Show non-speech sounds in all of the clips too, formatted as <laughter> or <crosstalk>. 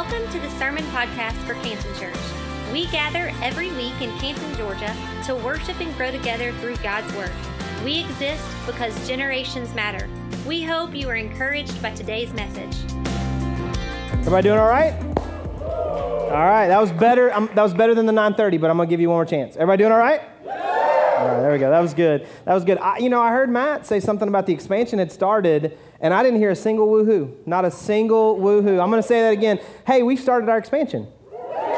Welcome to the Sermon Podcast for Canton Church. We gather every week in Canton, Georgia to worship and grow together through God's Word. We exist because generations matter. We hope you are encouraged by today's message. Everybody doing all right? All right, that was better. Um, that was better than the 9:30, but I'm gonna give you one more chance. Everybody doing all right? All right, there we go. That was good. That was good. I, you know, I heard Matt say something about the expansion had started, and I didn't hear a single woohoo. Not a single woohoo. I'm gonna say that again. Hey, we've started our expansion.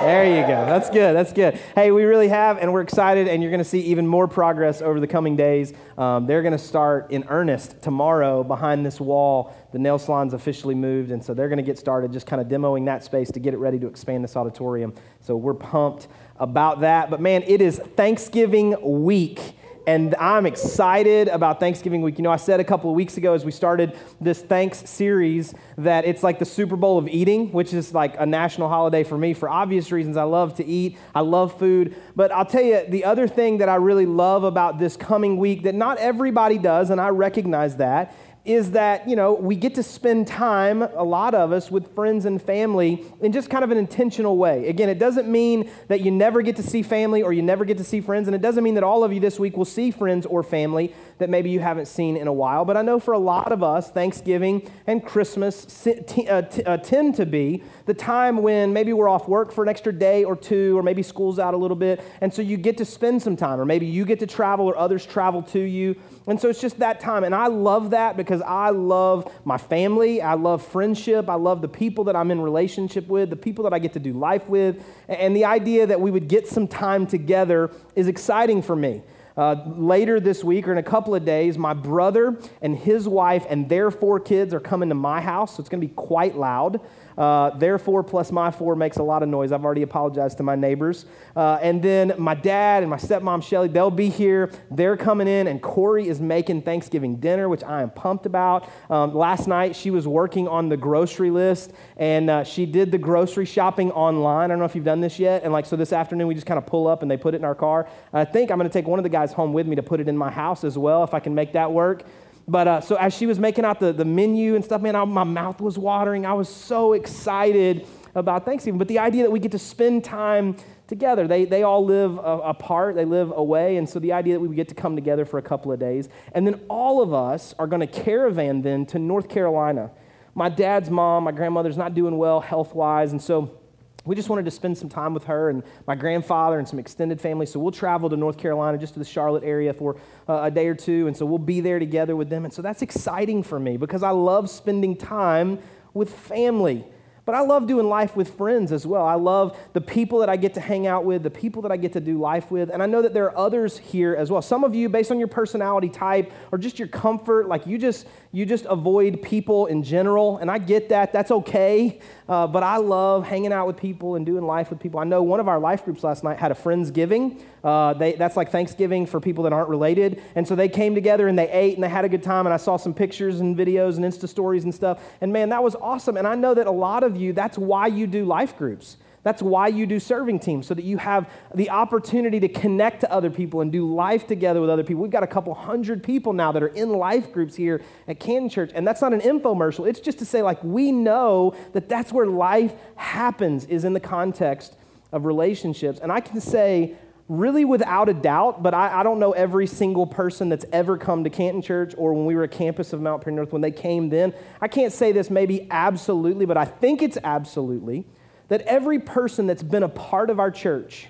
There you go. That's good. That's good. Hey, we really have, and we're excited, and you're going to see even more progress over the coming days. Um, they're going to start in earnest tomorrow behind this wall. The nail salon's officially moved, and so they're going to get started just kind of demoing that space to get it ready to expand this auditorium. So we're pumped about that. But man, it is Thanksgiving week and I'm excited about Thanksgiving week. You know, I said a couple of weeks ago as we started this Thanks series that it's like the Super Bowl of eating, which is like a national holiday for me for obvious reasons. I love to eat, I love food. But I'll tell you, the other thing that I really love about this coming week that not everybody does, and I recognize that, is that, you know, we get to spend time, a lot of us, with friends and family in just kind of an intentional way. Again, it doesn't mean that you never get to see family or you never get to see friends, and it doesn't mean that all of you this week will see friends or family that maybe you haven't seen in a while. But I know for a lot of us, Thanksgiving and Christmas uh, uh, tend to be the time when maybe we're off work for an extra day or two, or maybe school's out a little bit, and so you get to spend some time, or maybe you get to travel or others travel to you. And so it's just that time. And I love that because I love my family. I love friendship. I love the people that I'm in relationship with, the people that I get to do life with. And the idea that we would get some time together is exciting for me. Uh, later this week or in a couple of days, my brother and his wife and their four kids are coming to my house, so it's going to be quite loud. Uh, plus my four makes a lot of noise. I've already apologized to my neighbors. Uh, and then my dad and my stepmom Shelly, they'll be here. They're coming in, and Corey is making Thanksgiving dinner, which I am pumped about. Um, last night, she was working on the grocery list, and uh, she did the grocery shopping online. I don't know if you've done this yet. And like, so this afternoon, we just kind of pull up and they put it in our car. I think I'm going to take one of the guys home with me to put it in my house as well, if I can make that work. But uh, so as she was making out the, the menu and stuff, man, I, my mouth was watering. I was so excited about Thanksgiving. But the idea that we get to spend time together, they, they all live uh, apart, they live away. And so the idea that we get to come together for a couple of days. And then all of us are going to caravan then to North Carolina. My dad's mom, my grandmother's not doing well health wise. And so we just wanted to spend some time with her and my grandfather and some extended family. So we'll travel to North Carolina, just to the Charlotte area for uh, a day or two. And so we'll be there together with them. And so that's exciting for me because I love spending time with family. But I love doing life with friends as well. I love the people that I get to hang out with, the people that I get to do life with. And I know that there are others here as well. Some of you, based on your personality type or just your comfort, like you just you just avoid people in general. And I get that. That's okay. Uh, but I love hanging out with people and doing life with people. I know one of our life groups last night had a Friendsgiving. Uh, they, that's like Thanksgiving for people that aren't related. And so they came together and they ate and they had a good time. And I saw some pictures and videos and Insta stories and stuff. And man, that was awesome. And I know that a lot of you, that's why you do life groups. That's why you do serving teams, so that you have the opportunity to connect to other people and do life together with other people. We've got a couple hundred people now that are in life groups here at Canton Church, and that's not an infomercial. It's just to say, like, we know that that's where life happens, is in the context of relationships. And I can say, really without a doubt, but I, I, don't know every single person that's ever come to Canton Church or when we were a campus of Mount Paran North, when they came then. I can't say this maybe absolutely, but I think it's absolutely that every person that's been a part of our church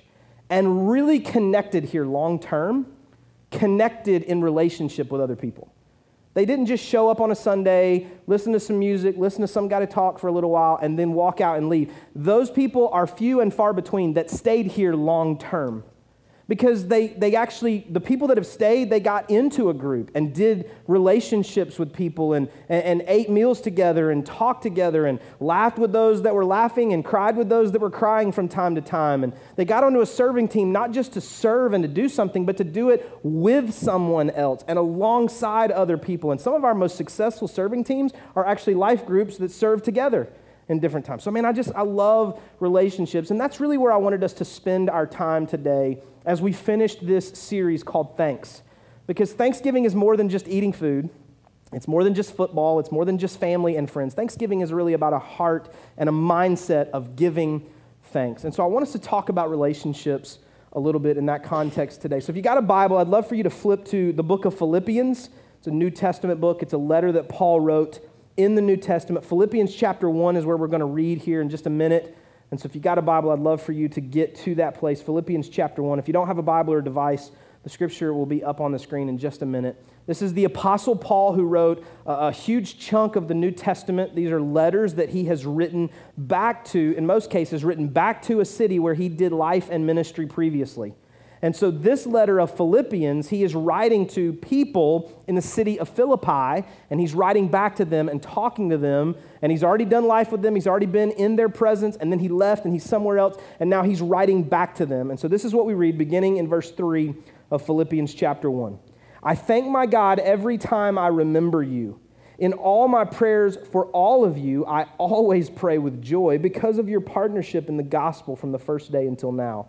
and really connected here long term, connected in relationship with other people. They didn't just show up on a Sunday, listen to some music, listen to some guy to talk for a little while, and then walk out and leave. Those people are few and far between that stayed here long term because they, they actually, the people that have stayed, they got into a group and did relationships with people and, and, and, ate meals together and talked together and laughed with those that were laughing and cried with those that were crying from time to time. And they got onto a serving team not just to serve and to do something, but to do it with someone else and alongside other people. And some of our most successful serving teams are actually life groups that serve together in different times. So, I mean, I just, I love relationships. And that's really where I wanted us to spend our time today as we finished this series called Thanks. Because Thanksgiving is more than just eating food, It's more than just football, it's more than just family and friends. Thanksgiving is really about a heart and a mindset of giving thanks. And so I want us to talk about relationships a little bit in that context today. So if you got a Bible, I'd love for you to flip to the book of Philippians. It's a New Testament book, it's a letter that Paul wrote in the New Testament. Philippians chapter 1 is where we're going to read here in just a minute. And so if you got a Bible, I'd love for you to get to that place. Philippians chapter 1. If you don't have a Bible or device, the scripture will be up on the screen in just a minute. This is the Apostle Paul who wrote a, a, huge chunk of the New Testament. These are letters that he has written back to, in most cases, written back to a city where he did life and ministry previously. And so, this letter of Philippians, he is writing to people in the city of Philippi, and he's writing back to them and talking to them. And he's already done life with them, he's already been in their presence, and then he left and he's somewhere else, and now he's writing back to them. And so, this is what we read beginning in verse 3 of Philippians chapter 1. I thank my God every time I remember you. In all my prayers for all of you, I always pray with joy because of your partnership in the gospel from the first day until now.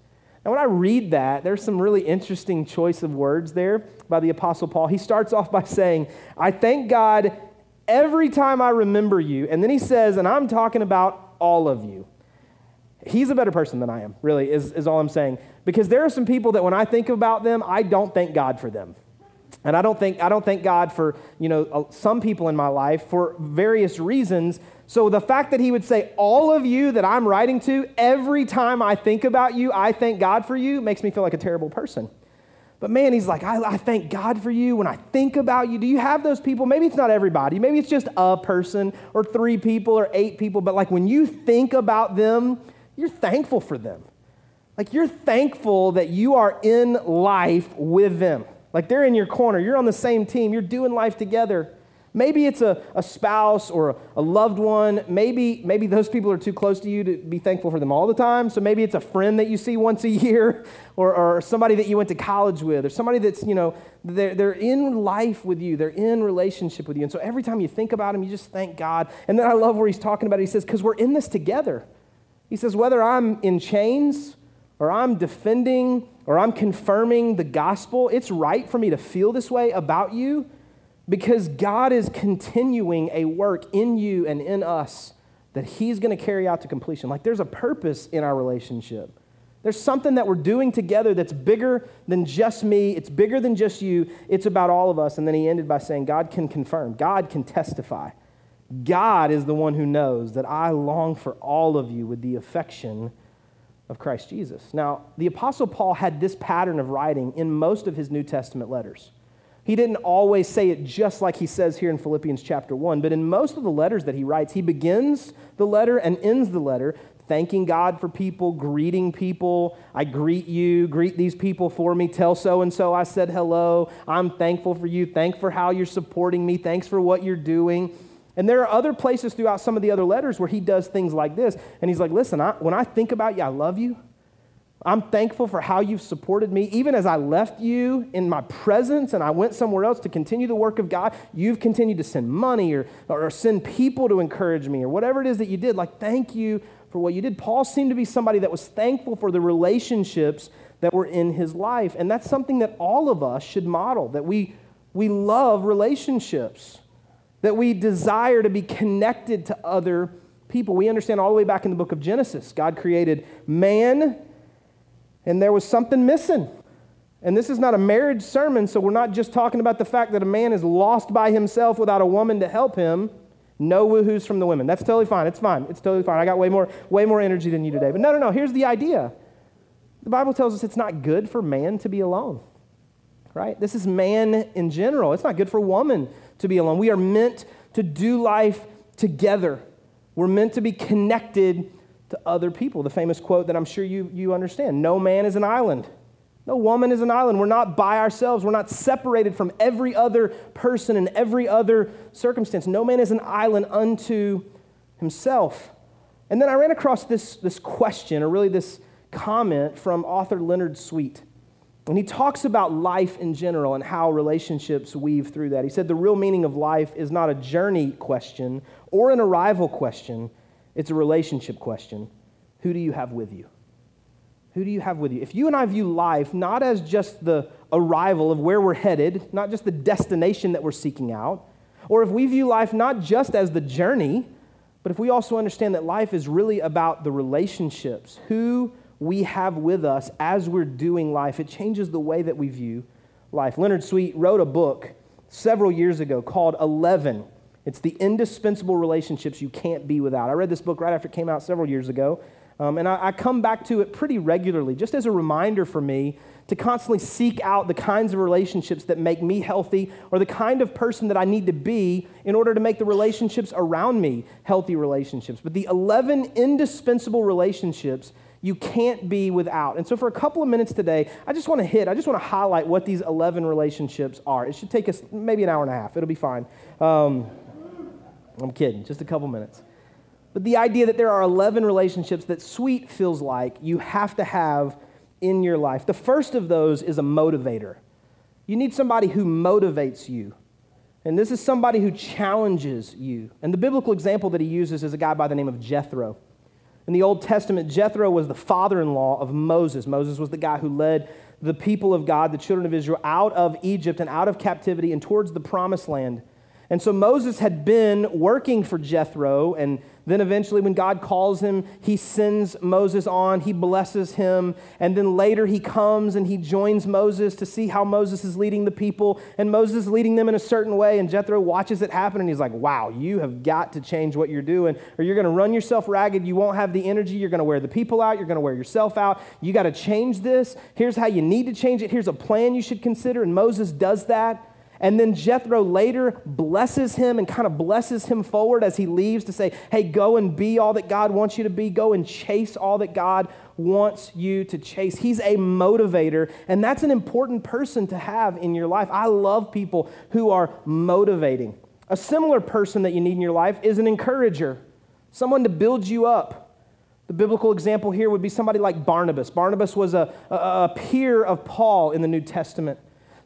Now, when I read that, there's some really interesting choice of words there by the Apostle Paul. He starts off by saying, I thank God every time I remember you. And then he says, and I'm talking about all of you. He's a better person than I am, really, is, is all I'm saying. Because there are some people that when I think about them, I don't thank God for them. And I don't think I don't thank God for, you know, uh, some people in my life for various reasons. So the fact that he would say all of you that I'm writing to every time I think about you, I thank God for you makes me feel like a terrible person. But man, he's like, I, I, thank God for you when I think about you. Do you have those people? Maybe it's not everybody. Maybe it's just a person or three people or eight people. But like when you think about them, you're thankful for them. Like you're thankful that you are in life with them. Like they're in your corner, you're on the same team, you're doing life together. Maybe it's a, a spouse or a, a loved one. Maybe, maybe those people are too close to you to be thankful for them all the time. So maybe it's a friend that you see once a year <laughs> or, or somebody that you went to college with or somebody that's, you know, they're, they're in life with you. They're in relationship with you. And so every time you think about them, you just thank God. And then I love where he's talking about it. He says, because we're in this together. He says, whether I'm in chains or I'm defending or I'm confirming the gospel, it's right for me to feel this way about you because God is continuing a work in you and in us that He's going to carry out to completion. Like there's a purpose in our relationship. There's something that we're doing together that's bigger than just me, it's bigger than just you, it's about all of us. And then he ended by saying, God can confirm, God can testify. God is the one who knows that I long for all of you with the affection of Christ Jesus. Now, the Apostle Paul had this pattern of writing in most of his New Testament letters. He didn't always say it just like he says here in Philippians chapter 1, but in most of the letters that he writes, he begins the letter and ends the letter thanking God for people, greeting people. I greet you, greet these people for me, tell so and so I said hello. I'm thankful for you. Thank for how you're supporting me. Thanks for what you're doing. And there are other places throughout some of the other letters where he does things like this. And he's like, listen, I, when I think about you, I love you. I'm thankful for how you've supported me. Even as I left you in my presence and I went somewhere else to continue the work of God, you've continued to send money or, or send people to encourage me or whatever it is that you did. Like, thank you for what you did. Paul seemed to be somebody that was thankful for the relationships that were in his life. And that's something that all of us should model, that we, we love relationships that we desire to be connected to other people. We understand all the way back in the book of Genesis, God created man, and there was something missing. And this is not a marriage sermon, so we're not just talking about the fact that a man is lost by himself without a woman to help him. No woohoos from the women. That's totally fine. It's fine. It's totally fine. I got way more, way more energy than you today. But no, no, no. Here's the idea. The Bible tells us it's not good for man to be alone. Right? This is man in general. It's not good for woman to be alone. We are meant to do life together. We're meant to be connected to other people. The famous quote that I'm sure you, you understand No man is an island. No woman is an island. We're not by ourselves. We're not separated from every other person and every other circumstance. No man is an island unto himself. And then I ran across this, this question, or really this comment from author Leonard Sweet. And he talks about life in general and how relationships weave through that. He said the real meaning of life is not a journey question or an arrival question, it's a relationship question. Who do you have with you? Who do you have with you? If you and I view life not as just the arrival of where we're headed, not just the destination that we're seeking out, or if we view life not just as the journey, but if we also understand that life is really about the relationships, who we have with us as we're doing life, it changes the way that we view life. Leonard Sweet wrote a book several years ago called 11. It's the indispensable relationships you can't be without. I read this book right after it came out several years ago, um, and I, I come back to it pretty regularly, just as a reminder for me to constantly seek out the kinds of relationships that make me healthy or the kind of person that I need to be in order to make the relationships around me healthy relationships. But the 11 indispensable relationships you can't be without. And so, for a couple of minutes today, I just want to hit, I just want to highlight what these 11 relationships are. It should take us maybe an hour and a half, it'll be fine. Um, I'm kidding, just a couple minutes. But the idea that there are 11 relationships that Sweet feels like you have to have in your life. The first of those is a motivator. You need somebody who motivates you. And this is somebody who challenges you. And the biblical example that he uses is a guy by the name of Jethro. In the Old Testament, Jethro was the father in law of Moses. Moses was the guy who led the people of God, the children of Israel, out of Egypt and out of captivity and towards the promised land. And so Moses had been working for Jethro and then eventually, when God calls him, he sends Moses on, he blesses him, and then later he comes and he joins Moses to see how Moses is leading the people, and Moses is leading them in a certain way, and Jethro watches it happen, and he's like, Wow, you have got to change what you're doing, or you're going to run yourself ragged. You won't have the energy. You're going to wear the people out. You're going to wear yourself out. You got to change this. Here's how you need to change it. Here's a plan you should consider, and Moses does that. And then Jethro later blesses him and kind of blesses him forward as he leaves to say, hey, go and be all that God wants you to be. Go and chase all that God wants you to chase. He's a motivator, and that's an important person to have in your life. I love people who are motivating. A similar person that you need in your life is an encourager, someone to build you up. The biblical example here would be somebody like Barnabas. Barnabas was a, a, a peer of Paul in the New Testament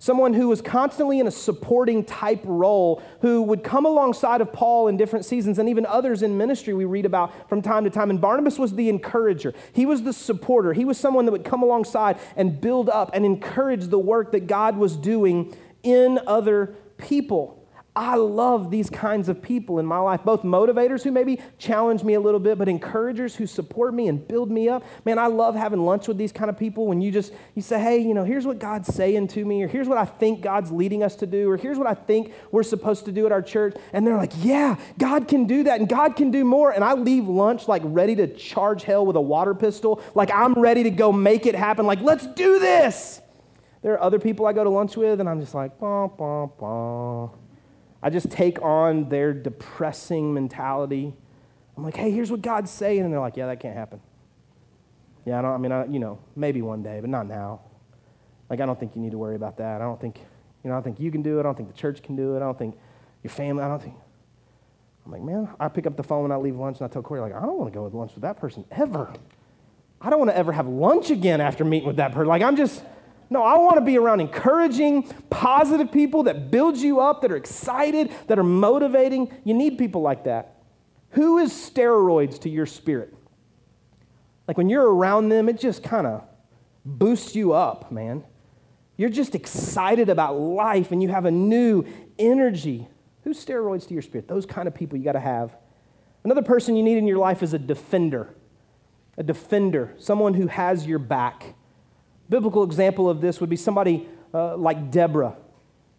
someone who was constantly in a supporting type role, who would come alongside of Paul in different seasons and even others in ministry we read about from time to time. And Barnabas was the encourager, he was the supporter, he was someone that would come alongside and build up and encourage the work that God was doing in other people. I love these kinds of people in my life, both motivators who maybe challenge me a little bit, but encouragers who support me and build me up. Man, I love having lunch with these kind of people when you just you say, "Hey, you know, here's what God's saying to me or here's what I think God's leading us to do or here's what I think we're supposed to do at our church." And they're like, "Yeah, God can do that and God can do more." And I leave lunch like ready to charge hell with a water pistol, like I'm ready to go make it happen, like, "Let's do this." There are other people I go to lunch with and I'm just like, "Bah, bah, bah." I just take on their depressing mentality. I'm like, hey, here's what God's saying. And they're like, yeah, that can't happen. Yeah, I don't, I mean, I, you know, maybe one day, but not now. Like, I don't think you need to worry about that. I don't think, you know, I think you can do it. I don't think the church can do it. I don't think your family, I don't think. I'm like, man, I pick up the phone when I leave lunch and I tell Corey, like, I don't want to go with lunch with that person ever. I don't want to ever have lunch again after meeting with that person. Like, I'm just, no, I want to be around encouraging, positive people that build you up, that are excited, that are motivating. You need people like that. Who is steroids to your spirit? Like when you're around them, it just kind of boosts you up, man. You're just excited about life and you have a new energy. Who's steroids to your spirit? Those kind of people you got to have. Another person you need in your life is a defender. A defender, someone who has your back Biblical example of this would be somebody uh, like Deborah.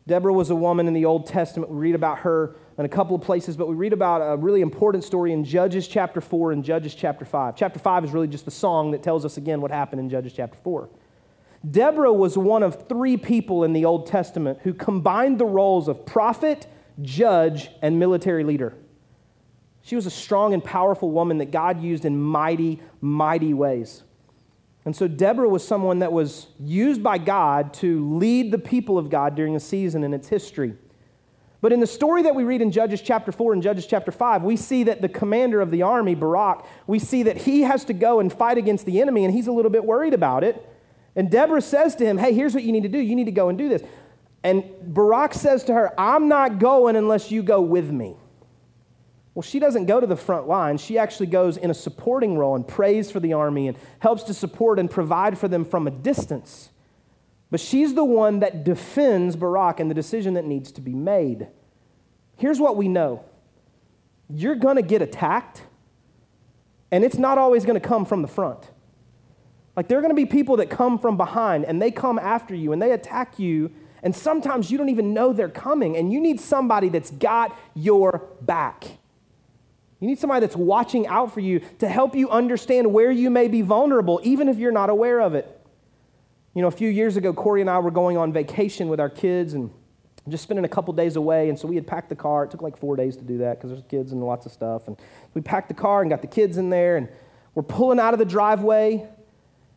Deborah was a woman in the Old Testament. We read about her in a couple of places, but we read about a really important story in Judges chapter 4 and Judges chapter 5. Chapter 5 is really just the song that tells us again what happened in Judges chapter 4. Deborah was one of three people in the Old Testament who combined the roles of prophet, judge, and military leader. She was a strong and powerful woman that God used in mighty, mighty ways. And so Deborah was someone that was used by God to lead the people of God during a season in its history. But in the story that we read in Judges chapter 4 and Judges chapter 5, we see that the commander of the army, Barak, we see that he has to go and fight against the enemy, and he's a little bit worried about it. And Deborah says to him, Hey, here's what you need to do. You need to go and do this. And Barak says to her, I'm not going unless you go with me. Well, she doesn't go to the front line. She actually goes in a supporting role and prays for the army and helps to support and provide for them from a distance. But she's the one that defends Barak and the decision that needs to be made. Here's what we know you're going to get attacked, and it's not always going to come from the front. Like, there are going to be people that come from behind, and they come after you, and they attack you, and sometimes you don't even know they're coming, and you need somebody that's got your back. You need somebody that's watching out for you to help you understand where you may be vulnerable, even if you're not aware of it. You know, a few years ago, Corey and I were going on vacation with our kids, and just spending a couple days away. And so we had packed the car. It took like four days to do that because there's kids and lots of stuff. And we packed the car and got the kids in there. And we're pulling out of the driveway.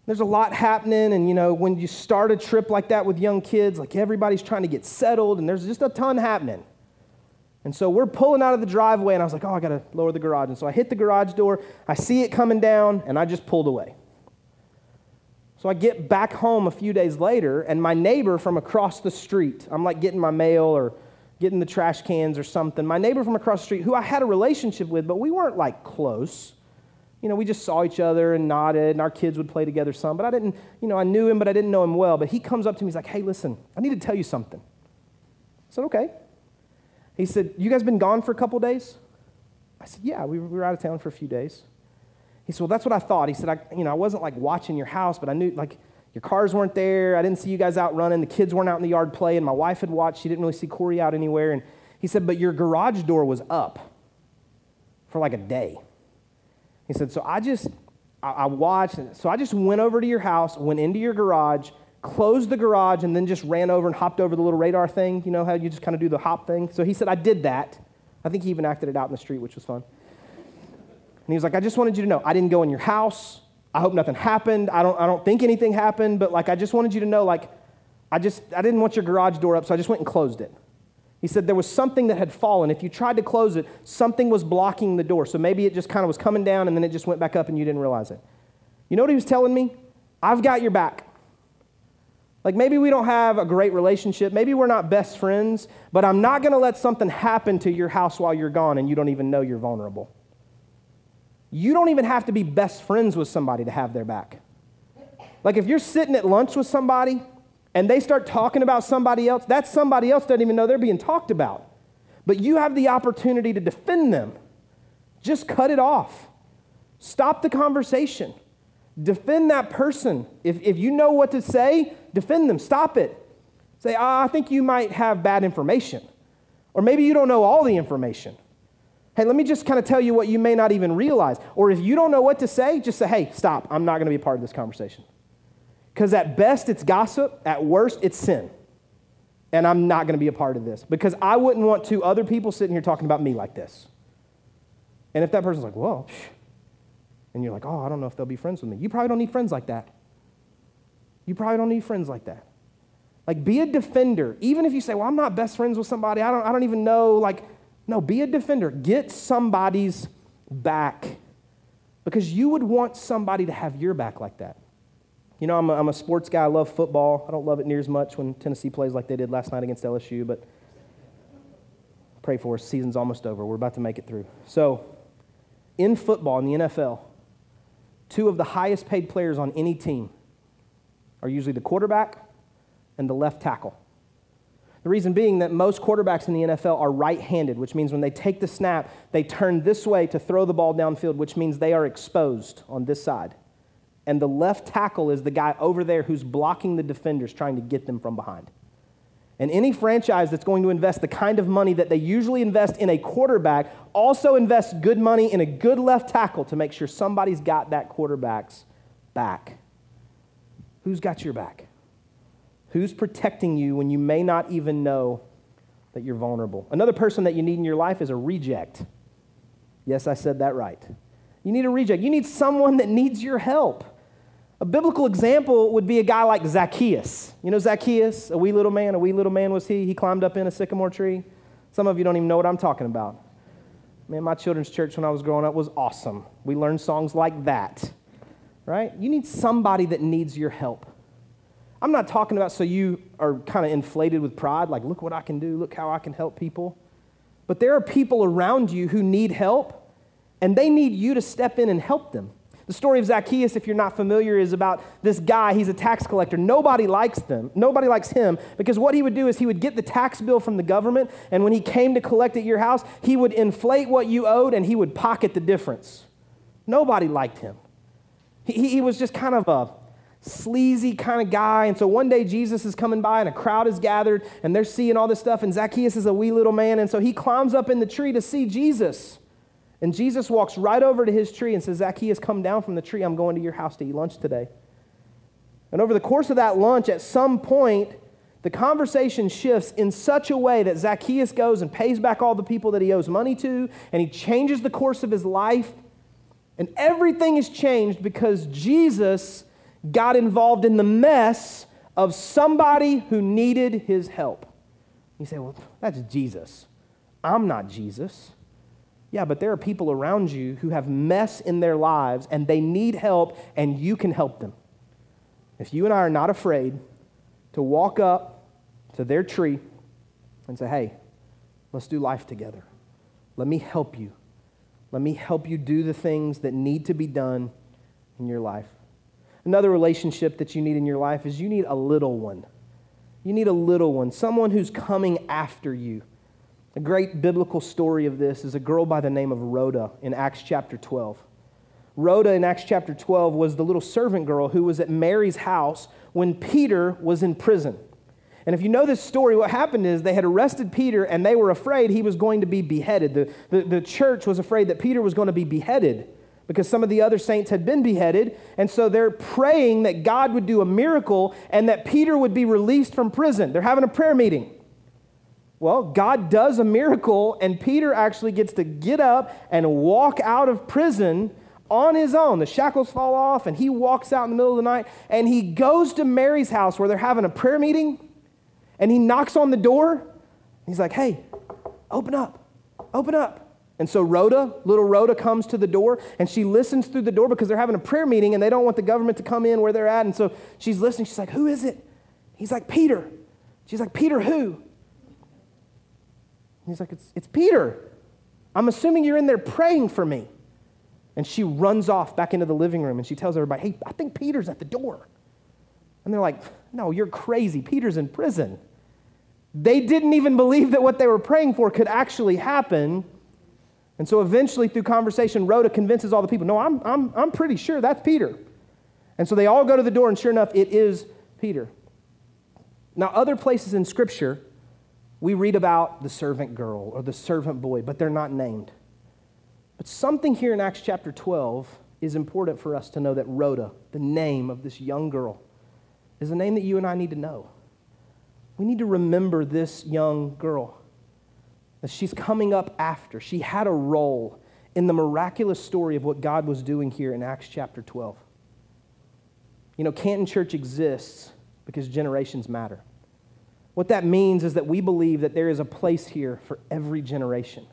There's a lot happening. And, you know, when you start a trip like that with young kids, like everybody's trying to get settled and there's just a ton happening. And so we're pulling out of the driveway. And I was like, oh, I got to lower the garage. And so I hit the garage door. I see it coming down and I just pulled away. So I get back home a few days later, and my neighbor from across the street, I'm like getting my mail or getting the trash cans or something. My neighbor from across the street, who I had a relationship with, but we weren't like close. You know, we just saw each other and nodded, and our kids would play together some. But I didn't, you know, I knew him, but I didn't know him well. But he comes up to me, he's like, hey, listen, I need to tell you something. I said, okay. He said, you guys been gone for a couple days? I said, yeah, we were out of town for a few days. He said, Well, that's what I thought. He said, I, you know, I wasn't like watching your house, but I knew like your cars weren't there. I didn't see you guys out running. The kids weren't out in the yard playing. My wife had watched. She didn't really see Corey out anywhere. And he said, But your garage door was up for like a day. He said, So I just, I, I watched. So I just went over to your house, went into your garage, closed the garage, and then just ran over and hopped over the little radar thing. You know how you just kind of do the hop thing? So he said, I did that. I think he even acted it out in the street, which was fun. And he was like, I just wanted you to know I didn't go in your house. I hope nothing happened. I don't, I don't think anything happened, but like I just wanted you to know, like, I just I didn't want your garage door up, so I just went and closed it. He said there was something that had fallen. If you tried to close it, something was blocking the door. So maybe it just kind of was coming down and then it just went back up and you didn't realize it. You know what he was telling me? I've got your back. Like maybe we don't have a great relationship, maybe we're not best friends, but I'm not going to let something happen to your house while you're gone and you don't even know you're vulnerable. You don't even have to be best friends with somebody to have their back. Like if you're sitting at lunch with somebody and they start talking about somebody else, that somebody else doesn't even know they're being talked about. But you have the opportunity to defend them. Just cut it off. Stop the conversation. Defend that person. If, if you know what to say, defend them. Stop it. Say, oh, I think you might have bad information. Or maybe you don't know all the information. Hey, let me just kind of tell you what you may not even realize. Or if you don't know what to say, just say, hey, stop. I'm not going to be a part of this conversation. Because at best, it's gossip. At worst, it's sin. And I'm not going to be a part of this. Because I wouldn't want two other people sitting here talking about me like this. And if that person's like, whoa, and you're like, oh, I don't know if they'll be friends with me. You probably don't need friends like that. You probably don't need friends like that. Like, be a defender. Even if you say, well, I'm not best friends with somebody, I don't, I don't even know, like, no, be a defender. Get somebody's back because you would want somebody to have your back like that. You know, I'm a, I'm a sports guy. I love football. I don't love it near as much when Tennessee plays like they did last night against LSU, but pray for us. Season's almost over. We're about to make it through. So, in football, in the NFL, two of the highest paid players on any team are usually the quarterback and the left tackle. The reason being that most quarterbacks in the NFL are right handed, which means when they take the snap, they turn this way to throw the ball downfield, which means they are exposed on this side. And the left tackle is the guy over there who's blocking the defenders, trying to get them from behind. And any franchise that's going to invest the kind of money that they usually invest in a quarterback also invests good money in a good left tackle to make sure somebody's got that quarterback's back. Who's got your back? Who's protecting you when you may not even know that you're vulnerable? Another person that you need in your life is a reject. Yes, I said that right. You need a reject. You need someone that needs your help. A biblical example would be a guy like Zacchaeus. You know Zacchaeus, a wee little man, a wee little man was he. He climbed up in a sycamore tree. Some of you don't even know what I'm talking about. Man, my children's church when I was growing up was awesome. We learned songs like that, right? You need somebody that needs your help. I'm not talking about so you are kind of inflated with pride, like, look what I can do, look how I can help people. But there are people around you who need help, and they need you to step in and help them. The story of Zacchaeus, if you're not familiar, is about this guy. He's a tax collector. Nobody likes them. Nobody likes him because what he would do is he would get the tax bill from the government, and when he came to collect at your house, he would inflate what you owed and he would pocket the difference. Nobody liked him. He, he was just kind of a sleazy kind of guy. And so one day Jesus is coming by and a crowd is gathered and they're seeing all this stuff. And Zacchaeus is a wee little man. And so he climbs up in the tree to see Jesus. And Jesus walks right over to his tree and says, Zacchaeus, come down from the tree. I'm going to your house to eat lunch today. And over the course of that lunch, at some point, the conversation shifts in such a way that Zacchaeus goes and pays back all the people that he owes money to, and he changes the course of his life. And everything is changed because Jesus got involved in the mess of somebody who needed his help. You say, well, that's Jesus. I'm not Jesus. Yeah, but there are people around you who have mess in their lives and they need help, and you can help them. If you and I are not afraid to walk up to their tree and say, hey, let's do life together. Let me help you. Let me help you do the things that need to be done in your life. Another relationship that you need in your life is you need a little one. You need a little one, someone who's coming after you a great biblical story of this is a girl by the name of Rhoda in Acts chapter 12. Rhoda in Acts chapter 12 was the little servant girl who was at Mary's house when Peter was in prison. And if you know this story, what happened is they had arrested Peter and they were afraid he was going to be beheaded. The, the, the, church was afraid that Peter was going to be beheaded because some of the other saints had been beheaded. And so they're praying that God would do a miracle and that Peter would be released from prison. They're having a prayer meeting. Well, God does a miracle, and Peter actually gets to get up and walk out of prison on his own. The shackles fall off, and he walks out in the middle of the night, and he goes to Mary's house where they're having a prayer meeting, and he knocks on the door. He's like, Hey, open up, open up. And so Rhoda, little Rhoda, comes to the door and she listens through the door because they're having a prayer meeting and they don't want the government to come in where they're at. And so she's listening. She's like, Who is it? He's like, Peter. She's like, Peter, who? He's like, it's, it's Peter. I'm assuming you're in there praying for me. And she runs off back into the living room and she tells everybody, hey, I think Peter's at the door. And they're like, no, you're crazy. Peter's in prison. They didn't even believe that what they were praying for could actually happen. And so eventually, through conversation, Rhoda convinces all the people, no, I'm, I'm, I'm pretty sure that's Peter. And so they all go to the door, and sure enough, it is Peter. Now, other places in Scripture, we read about the servant girl or the servant boy, but they're not named. But something here in Acts chapter 12 is important for us to know that Rhoda, the name of this young girl, is a name that you and I need to know. We need to remember this young girl. That she's coming up after. She had a role in the miraculous story of what God was doing here in Acts chapter 12. You know, Canton Church exists because generations matter. What that means is that we believe that there is a place here for every generation.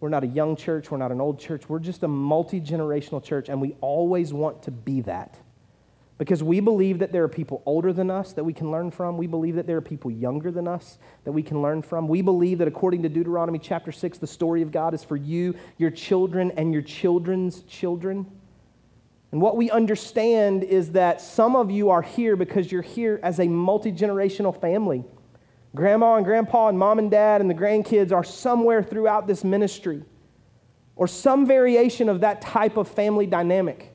We're not a young church, we're not an old church, we're just a multi generational church, and we always want to be that. Because we believe that there are people older than us that we can learn from. We believe that there are people younger than us that we can learn from. We believe that according to Deuteronomy chapter 6, the story of God is for you, your children, and your children's children. And what we understand is that some of you are here because you're here as a multi generational family. Grandma and grandpa and mom and dad and the grandkids are somewhere throughout this ministry or some variation of that type of family dynamic.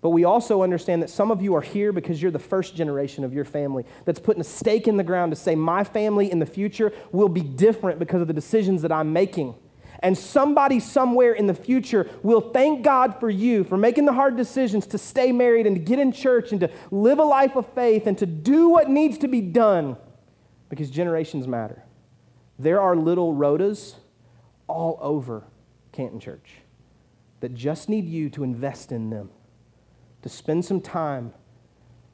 But we also understand that some of you are here because you're the first generation of your family that's putting a stake in the ground to say, My family in the future will be different because of the decisions that I'm making. And somebody somewhere in the future will thank God for you for making the hard decisions to stay married and to get in church and to live a life of faith and to do what needs to be done because generations matter. There are little Rhodas all over Canton Church that just need you to invest in them, to spend some time.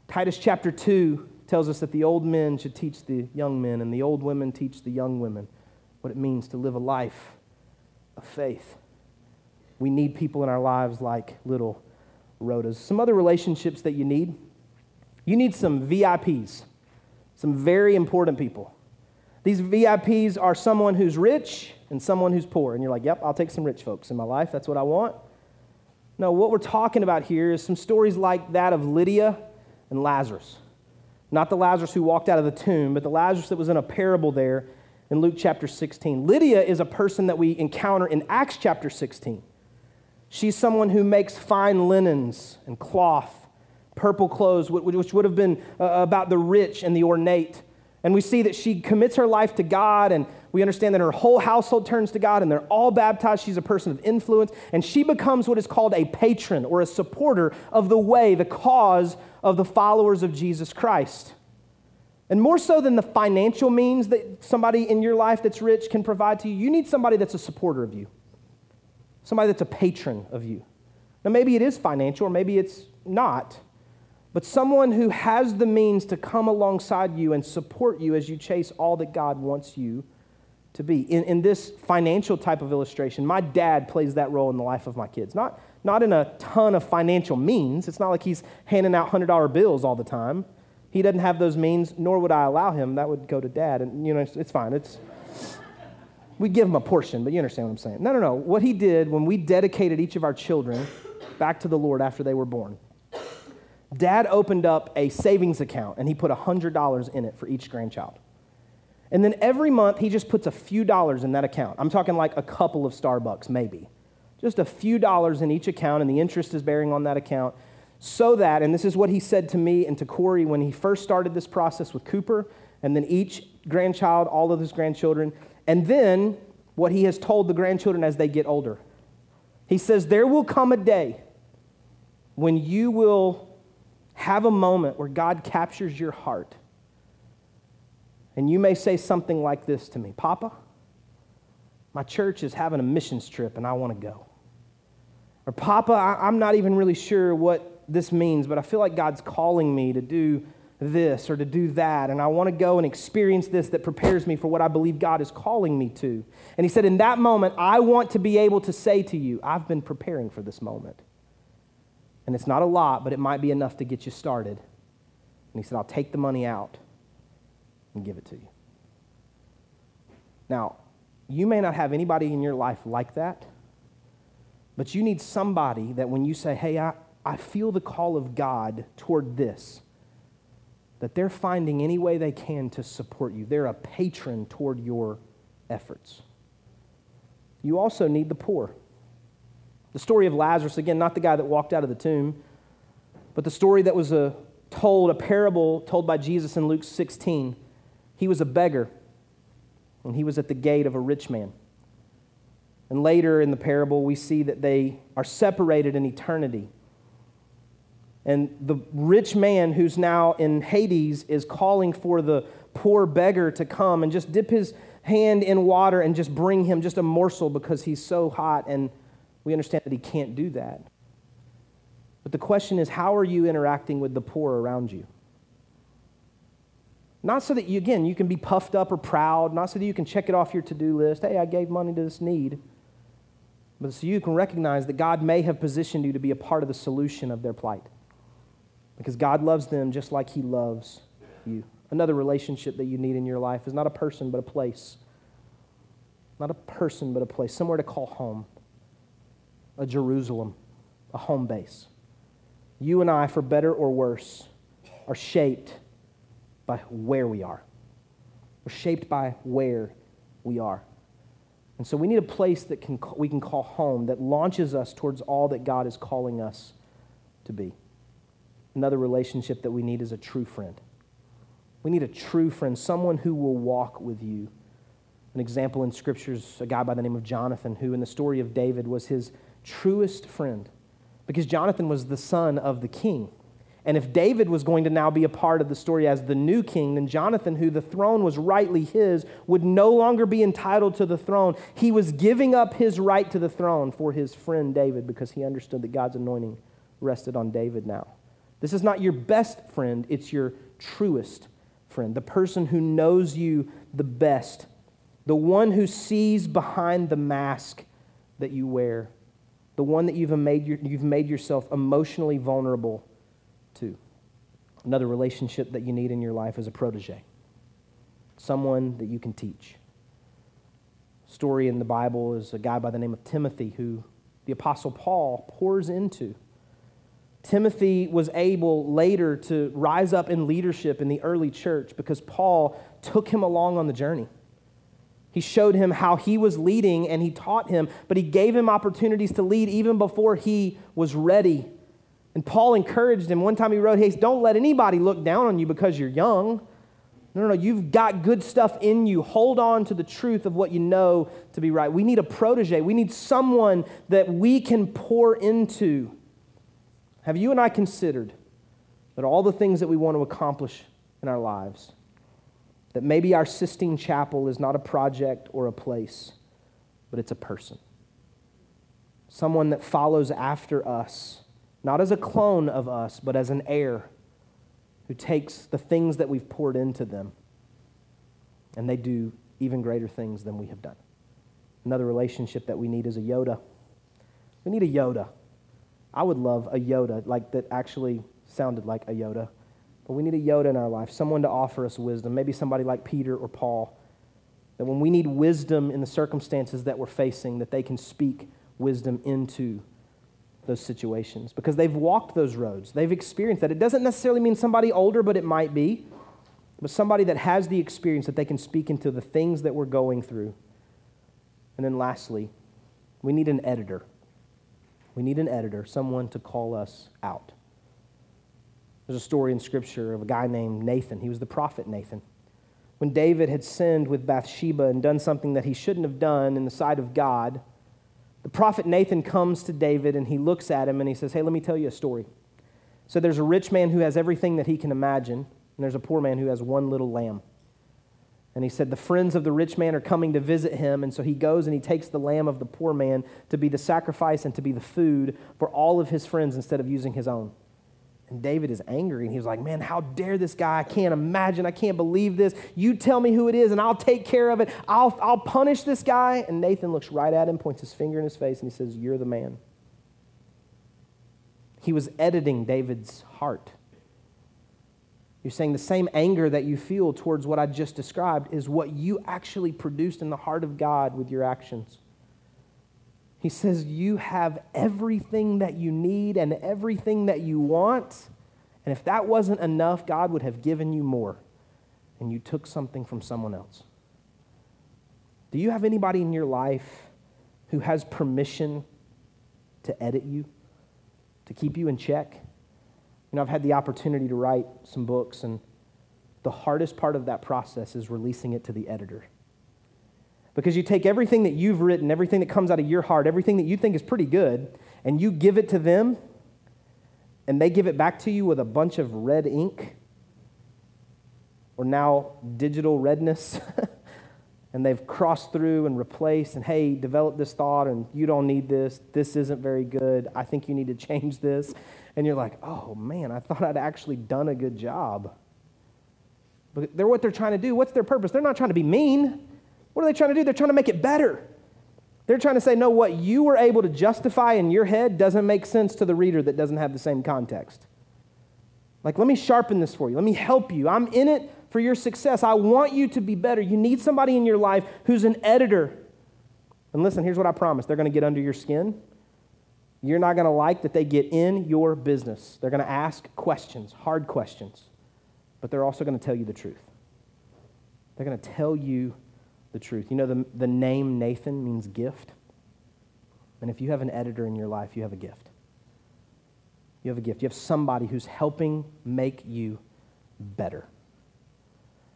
Titus chapter 2 tells us that the old men should teach the young men, and the old women teach the young women. what it means to live a life of faith. We need people in our lives like little Rhodas. Some other relationships that you need you need some VIPs, some very important people. These VIPs are someone who's rich and someone who's poor. And you're like, yep, I'll take some rich folks in my life. That's what I want. No, what we're talking about here is some stories like that of Lydia and Lazarus. Not the Lazarus who walked out of the tomb, but the Lazarus that was in a parable there in Luke chapter 16. Lydia is a person that we encounter in Acts chapter 16. She's someone who makes fine linens and cloth, purple clothes, which would have been uh, about the rich and the ornate. And we see that she commits her life to God, and we understand that her whole household turns to God, and they're all baptized. She's a person of influence, and she becomes what is called a patron or a supporter of the way, the cause of the followers of Jesus Christ. And more so than the financial means that somebody in your life that's rich can provide to you, you need somebody that's a supporter of you, somebody that's a patron of you. Now, maybe it is financial, or maybe it's not but someone who has the means to come alongside you and support you as you chase all that God wants you to be. In, in this financial type of illustration, my dad plays that role in the life of my kids. Not, not in a ton of financial means. It's not like he's handing out $100 bills all the time. He doesn't have those means, nor would I allow him. That would go to dad. And, you know, it's, it's fine. It's, we give him a portion, but you understand what I'm saying. No, no, no. What he did when we dedicated each of our children back to the Lord after they were born, dad opened up a savings account and he put $100 in it for each grandchild. And then every month he just puts a few dollars in that account. I'm talking like a couple of Starbucks, maybe. Just a few dollars in each account, and the interest is bearing on that account. So that, and this is what he said to me and to Corey when he first started this process with Cooper, and then each grandchild, all of his grandchildren, and then what he has told the grandchildren as they get older. He says, There will come a day when you will have a moment where God captures your heart. And you may say something like this to me Papa, my church is having a missions trip and I want to go. Or, Papa, I'm not even really sure what this means, but I feel like God's calling me to do this or to do that, and I want to go and experience this that prepares me for what I believe God is calling me to. And he said, In that moment, I want to be able to say to you, I've been preparing for this moment. And it's not a lot, but it might be enough to get you started. And he said, I'll take the money out and give it to you. Now, you may not have anybody in your life like that, but you need somebody that when you say, hey, I, I feel the call of God toward this, that they're finding any way they can to support you. They're a patron toward your efforts. You also need the poor. The story of Lazarus, again, not the guy that walked out of the tomb, but the story that was a, told, a parable told by Jesus in Luke 16. He was a beggar, and he was at the gate of a rich man. And later in the parable, we see that they are separated in eternity. And the rich man who's now in Hades is calling for the poor beggar to come and just dip his hand in water and just bring him just a morsel because he's so hot and we understand that he can't do that. But the question is, how are you interacting with the poor around you? Not so that you, again, you can be puffed up or proud, not so that you can check it off your to do list. Hey, I gave money to this need. But so you can recognize that God may have positioned you to be a part of the solution of their plight. Because God loves them just like He loves you. Another relationship that you need in your life is not a person, but a place. Not a person, but a place, somewhere to call home a Jerusalem, a home base. You and I, for better or worse, are shaped by where we are. We're shaped by where we are. And so we need a place that can, we can call home that launches us towards all that God is calling us to be. Another relationship that we need is a true friend. We need a true friend, someone who will walk with you. An example in scriptures, a guy by the name of Jonathan, who in the story of David was his truest friend because Jonathan was the son of the king. And if David was going to now be a part of the story as the new king, then Jonathan, who the throne was rightly his, would no longer be entitled to the throne. He was giving up his right to the throne for his friend David because he understood that God's anointing rested on David now. This is not your best friend, it's your truest friend, the person who knows you the best the one who sees behind the mask that you wear, the one that you've made, your, you've made yourself emotionally vulnerable to. Another relationship that you need in your life is a protege, someone that you can teach. Story in the Bible is a guy by the name of Timothy who the Apostle Paul pours into. Timothy was able later to rise up in leadership in the early church because Paul took him along on the journey. He showed him how he was leading and he taught him, but he gave him opportunities to lead even before he was ready. And Paul encouraged him. One time he wrote, Hey, don't let anybody look down on you because you're young. No, no, no. You've got good stuff in you. Hold on to the truth of what you know to be right. We need a protege. We need someone that we can pour into. Have you and I considered that all the things that we want to accomplish in our lives, that maybe our Sistine Chapel is not a project or a place, but it's a person? Someone that follows after us, not as a clone of us, but as an heir who takes the things that we've poured into them and they do even greater things than we have done. Another relationship that we need is a Yoda. We need a Yoda. I would love a Yoda, like that actually sounded like a Yoda. We need a Yoda in our life, someone to offer us wisdom, maybe somebody like Peter or Paul. That when we need wisdom in the circumstances that we're facing, that they can speak wisdom into those situations because they've walked those roads. They've experienced that. It doesn't necessarily mean somebody older, but it might be. But somebody that has the experience that they can speak into the things that we're going through. And then lastly, we need an editor. We need an editor, someone to call us out. There's a story in Scripture of a guy named Nathan. He was the prophet Nathan. When David had sinned with Bathsheba and done something that he shouldn't have done in the sight of God, the prophet Nathan comes to David and he looks at him and he says, Hey, let me tell you a story. So there's a rich man who has everything that he can imagine, and there's a poor man who has one little lamb. And he said, The friends of the rich man are coming to visit him. And so he goes and he takes the lamb of the poor man to be the sacrifice and to be the food for all of his friends instead of using his own. And David is angry and he was like, Man, how dare this guy? I can't imagine. I can't believe this. You tell me who it is and I'll take care of it. I'll, I'll punish this guy. And Nathan looks right at him, points his finger in his face, and he says, You're the man. He was editing David's heart. You're saying the same anger that you feel towards what I just described is what you actually produced in the heart of God with your actions. He says, You have everything that you need and everything that you want. And if that wasn't enough, God would have given you more. And you took something from someone else. Do you have anybody in your life who has permission to edit you, to keep you in check? You know, I've had the opportunity to write some books, and the hardest part of that process is releasing it to the editor. Because you take everything that you've written, everything that comes out of your heart, everything that you think is pretty good, and you give it to them, and they give it back to you with a bunch of red ink, or now digital redness. <laughs> and they've crossed through and replaced and hey develop this thought and you don't need this. This isn't very good. I think you need to <laughs> change this. And you're like oh man i thought i'd actually done a good job. But they're what they're trying to do. What's their purpose? They're not trying to be mean what are they trying to do they're trying to make it better they're trying to say no what you were able to justify in your head doesn't make sense to the reader that doesn't have the same context like let me sharpen this for you let me help you i'm in it for your success. I want you to be better. You need somebody in your life who's an editor. And listen, here's what I promise they're going to get under your skin. You're not going to like that they get in your business. They're going to ask questions, hard questions, but they're also going to tell you the truth. They're going to tell you the truth. You know, the, the name Nathan means gift. And if you have an editor in your life, you have a gift. You have a gift. You have somebody who's helping make you better.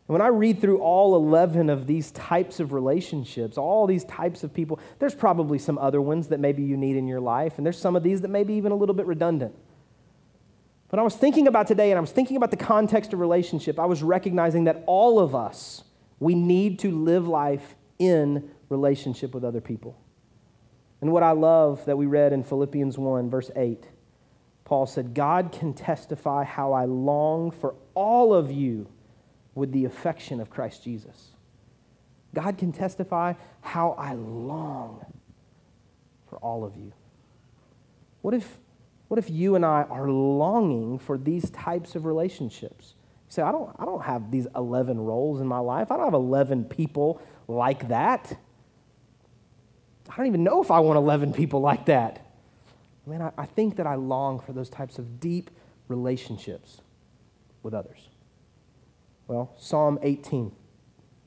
And when I read through all 11 of these types of relationships, all these types of people, there's probably some other ones that maybe you need in your life, and there's some of these that may be even a little bit redundant. But I was thinking about today, and I was thinking about the context of relationship, I was recognizing that all of us, we need to live life in relationship with other people. And what I love that we read in Philippians 1, verse 8, Paul said, God can testify how I long for all of you with the affection of Christ Jesus. God can testify how I long for all of you. What if, what if you and I are longing for these types of relationships? Say, I don't, I don't have these 11 roles in my life. I don't have 11 people like that. I don't even know if I want 11 people like that. I mean, I, I think that I long for those types of deep relationships with others. Well, Psalm 18,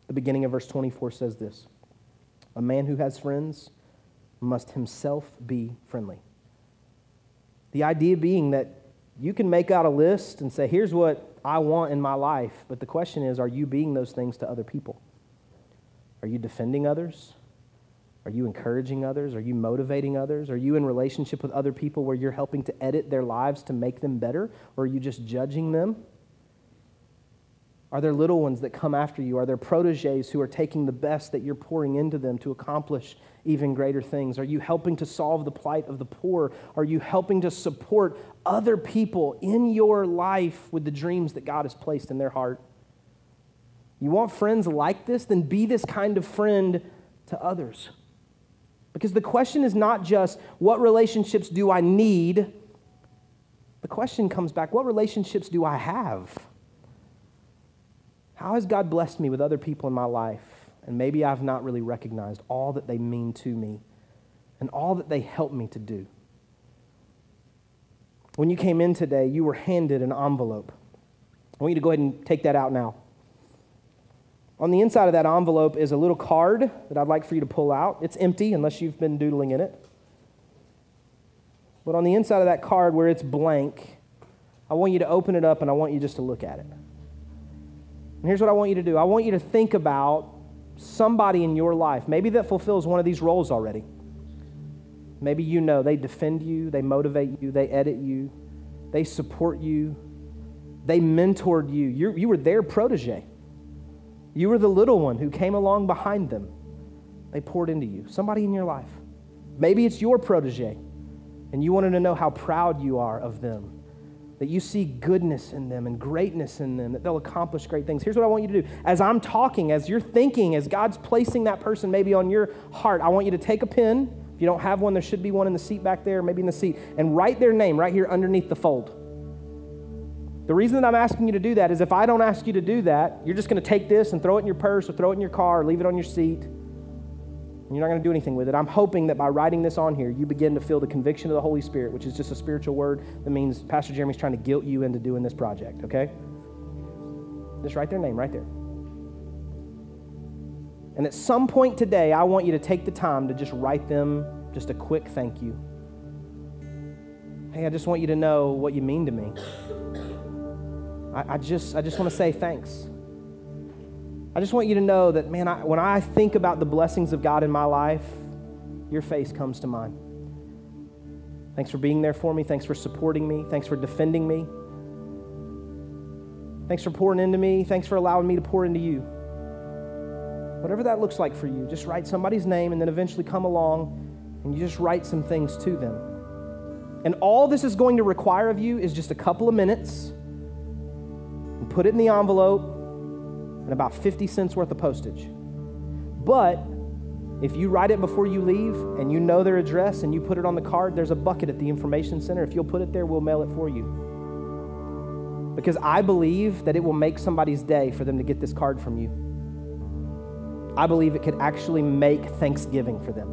the beginning of verse 24 says this A man who has friends must himself be friendly. The idea being that you can make out a list and say, here's what I want in my life, but the question is, are you being those things to other people? Are you defending others? Are you encouraging others? Are you motivating others? Are you in relationship with other people where you're helping to edit their lives to make them better? Or are you just judging them? Are there little ones that come after you? Are there proteges who are taking the best that you're pouring into them to accomplish even greater things? Are you helping to solve the plight of the poor? Are you helping to support other people in your life with the dreams that God has placed in their heart? You want friends like this? Then be this kind of friend to others. Because the question is not just what relationships do I need? The question comes back what relationships do I have? How has God blessed me with other people in my life? And maybe I've not really recognized all that they mean to me and all that they help me to do. When you came in today, you were handed an envelope. I want you to go ahead and take that out now. On the inside of that envelope is a little card that I'd like for you to pull out. It's empty unless you've been doodling in it. But on the inside of that card, where it's blank, I want you to open it up and I want you just to look at it. And here's what I want you to do I want you to think about somebody in your life, maybe that fulfills one of these roles already. Maybe you know they defend you, they motivate you, they edit you, they support you, they mentored you. you you were their protege. You were the little one who came along behind them. They poured into you. Somebody in your life. Maybe it's your protege, and you wanted to know how proud you are of them that you see goodness in them and greatness in them, that they'll accomplish great things. Here's what I want you to do. As I'm talking, as you're thinking, as God's placing that person maybe on your heart, I want you to take a pen. If you don't have one, there should be one in the seat back there, maybe in the seat, and write their name right here underneath the fold. The reason that I'm asking you to do that is if I don't ask you to do that, you're just going to take this and throw it in your purse or throw it in your car or leave it on your seat. And you're not going to do anything with it. I'm hoping that by writing this on here, you begin to feel the conviction of the Holy Spirit, which is just a spiritual word that means Pastor Jeremy's trying to guilt you into doing this project, okay? Just write their name right there. And at some point today, I want you to take the time to just write them just a quick thank you. Hey, I just want you to know what you mean to me. I, I just, I just want to say thanks. I just want you to know that, man, I, when I think about the blessings of God in my life, your face comes to mind. Thanks for being there for me. Thanks for supporting me. Thanks for defending me. Thanks for pouring into me. Thanks for allowing me to pour into you. Whatever that looks like for you, just write somebody's name and then eventually come along and you just write some things to them. And all this is going to require of you is just a couple of minutes and put it in the envelope and about 50 cents worth of postage. But if you write it before you leave and you know their address and you put it on the card, there's a bucket at the information center. If you'll put it there, we'll mail it for you. Because I believe that it will make somebody's day for them to get this card from you. I believe it could actually make Thanksgiving for them.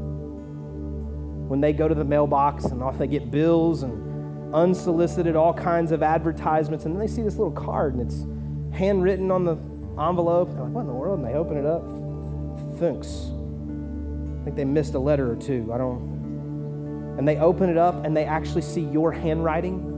When they go to the mailbox and off they get bills and unsolicited all kinds of advertisements, and then they see this little card and it's handwritten on the envelope. They're like, what in the world? And they open it up. Thanks. I think they missed a letter or two. I don't. And they open it up and they actually see your handwriting.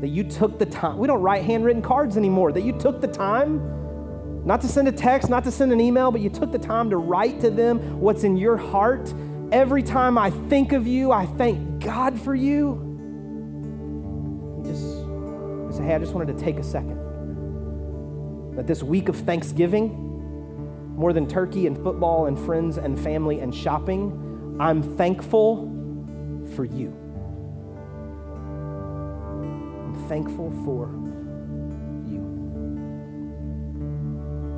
That you took the time. We don't write handwritten cards anymore. That you took the time, not to send a text, not to send an email, but you took the time to write to them what's in your heart. Every time I think of you, I thank God for you. You just say, hey, I just wanted to take a second that this week of Thanksgiving, more than turkey and football and friends and family and shopping, I'm thankful for you. I'm thankful for you.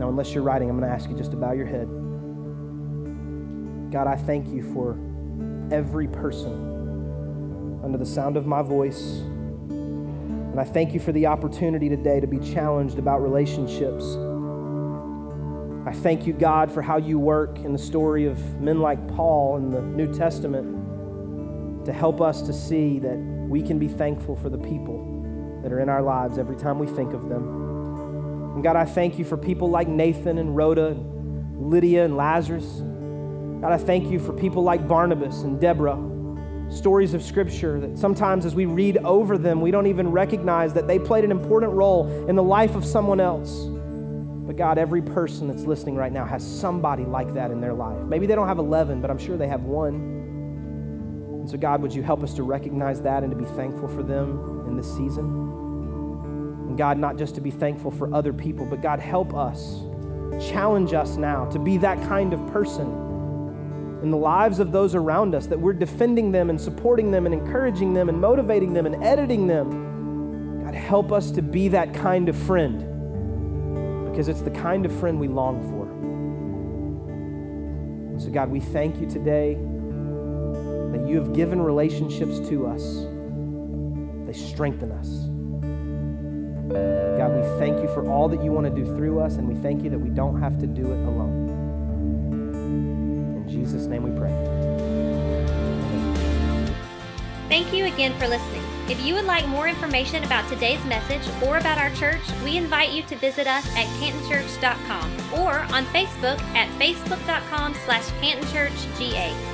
Now, unless you're writing, I'm going to ask you just to bow your head. God, I thank you for every person under the sound of my voice. And I thank you for the opportunity today to be challenged about relationships. I thank you, God, for how you work in the story of men like Paul in the New Testament to help us to see that we can be thankful for the people that are in our lives every time we think of them. And God, I thank you for people like Nathan and Rhoda, and Lydia and Lazarus. God, I thank you for people like Barnabas and Deborah, stories of Scripture that sometimes as we read over them, we don't even recognize that they played an important role in the life of someone else. But God, every person that's listening right now has somebody like that in their life. Maybe they don't have 11, but I'm sure they have one. And so, God, would you help us to recognize that and to be thankful for them in this season? And God, not just to be thankful for other people, but God, help us, challenge us now to be that kind of person in the lives of those around us, that we're defending them and supporting them and encouraging them and motivating them and editing them. God, help us to be that kind of friend because it's the kind of friend we long for. So, God, we thank you today that you have given relationships to us, they strengthen us. God, we thank you for all that you want to do through us, and we thank you that we don't have to do it alone. Jesus' name we pray. Thank you again for listening. If you would like more information about today's message or about our church, we invite you to visit us at cantonchurch.com or on Facebook at facebook.com slash cantonchurchga.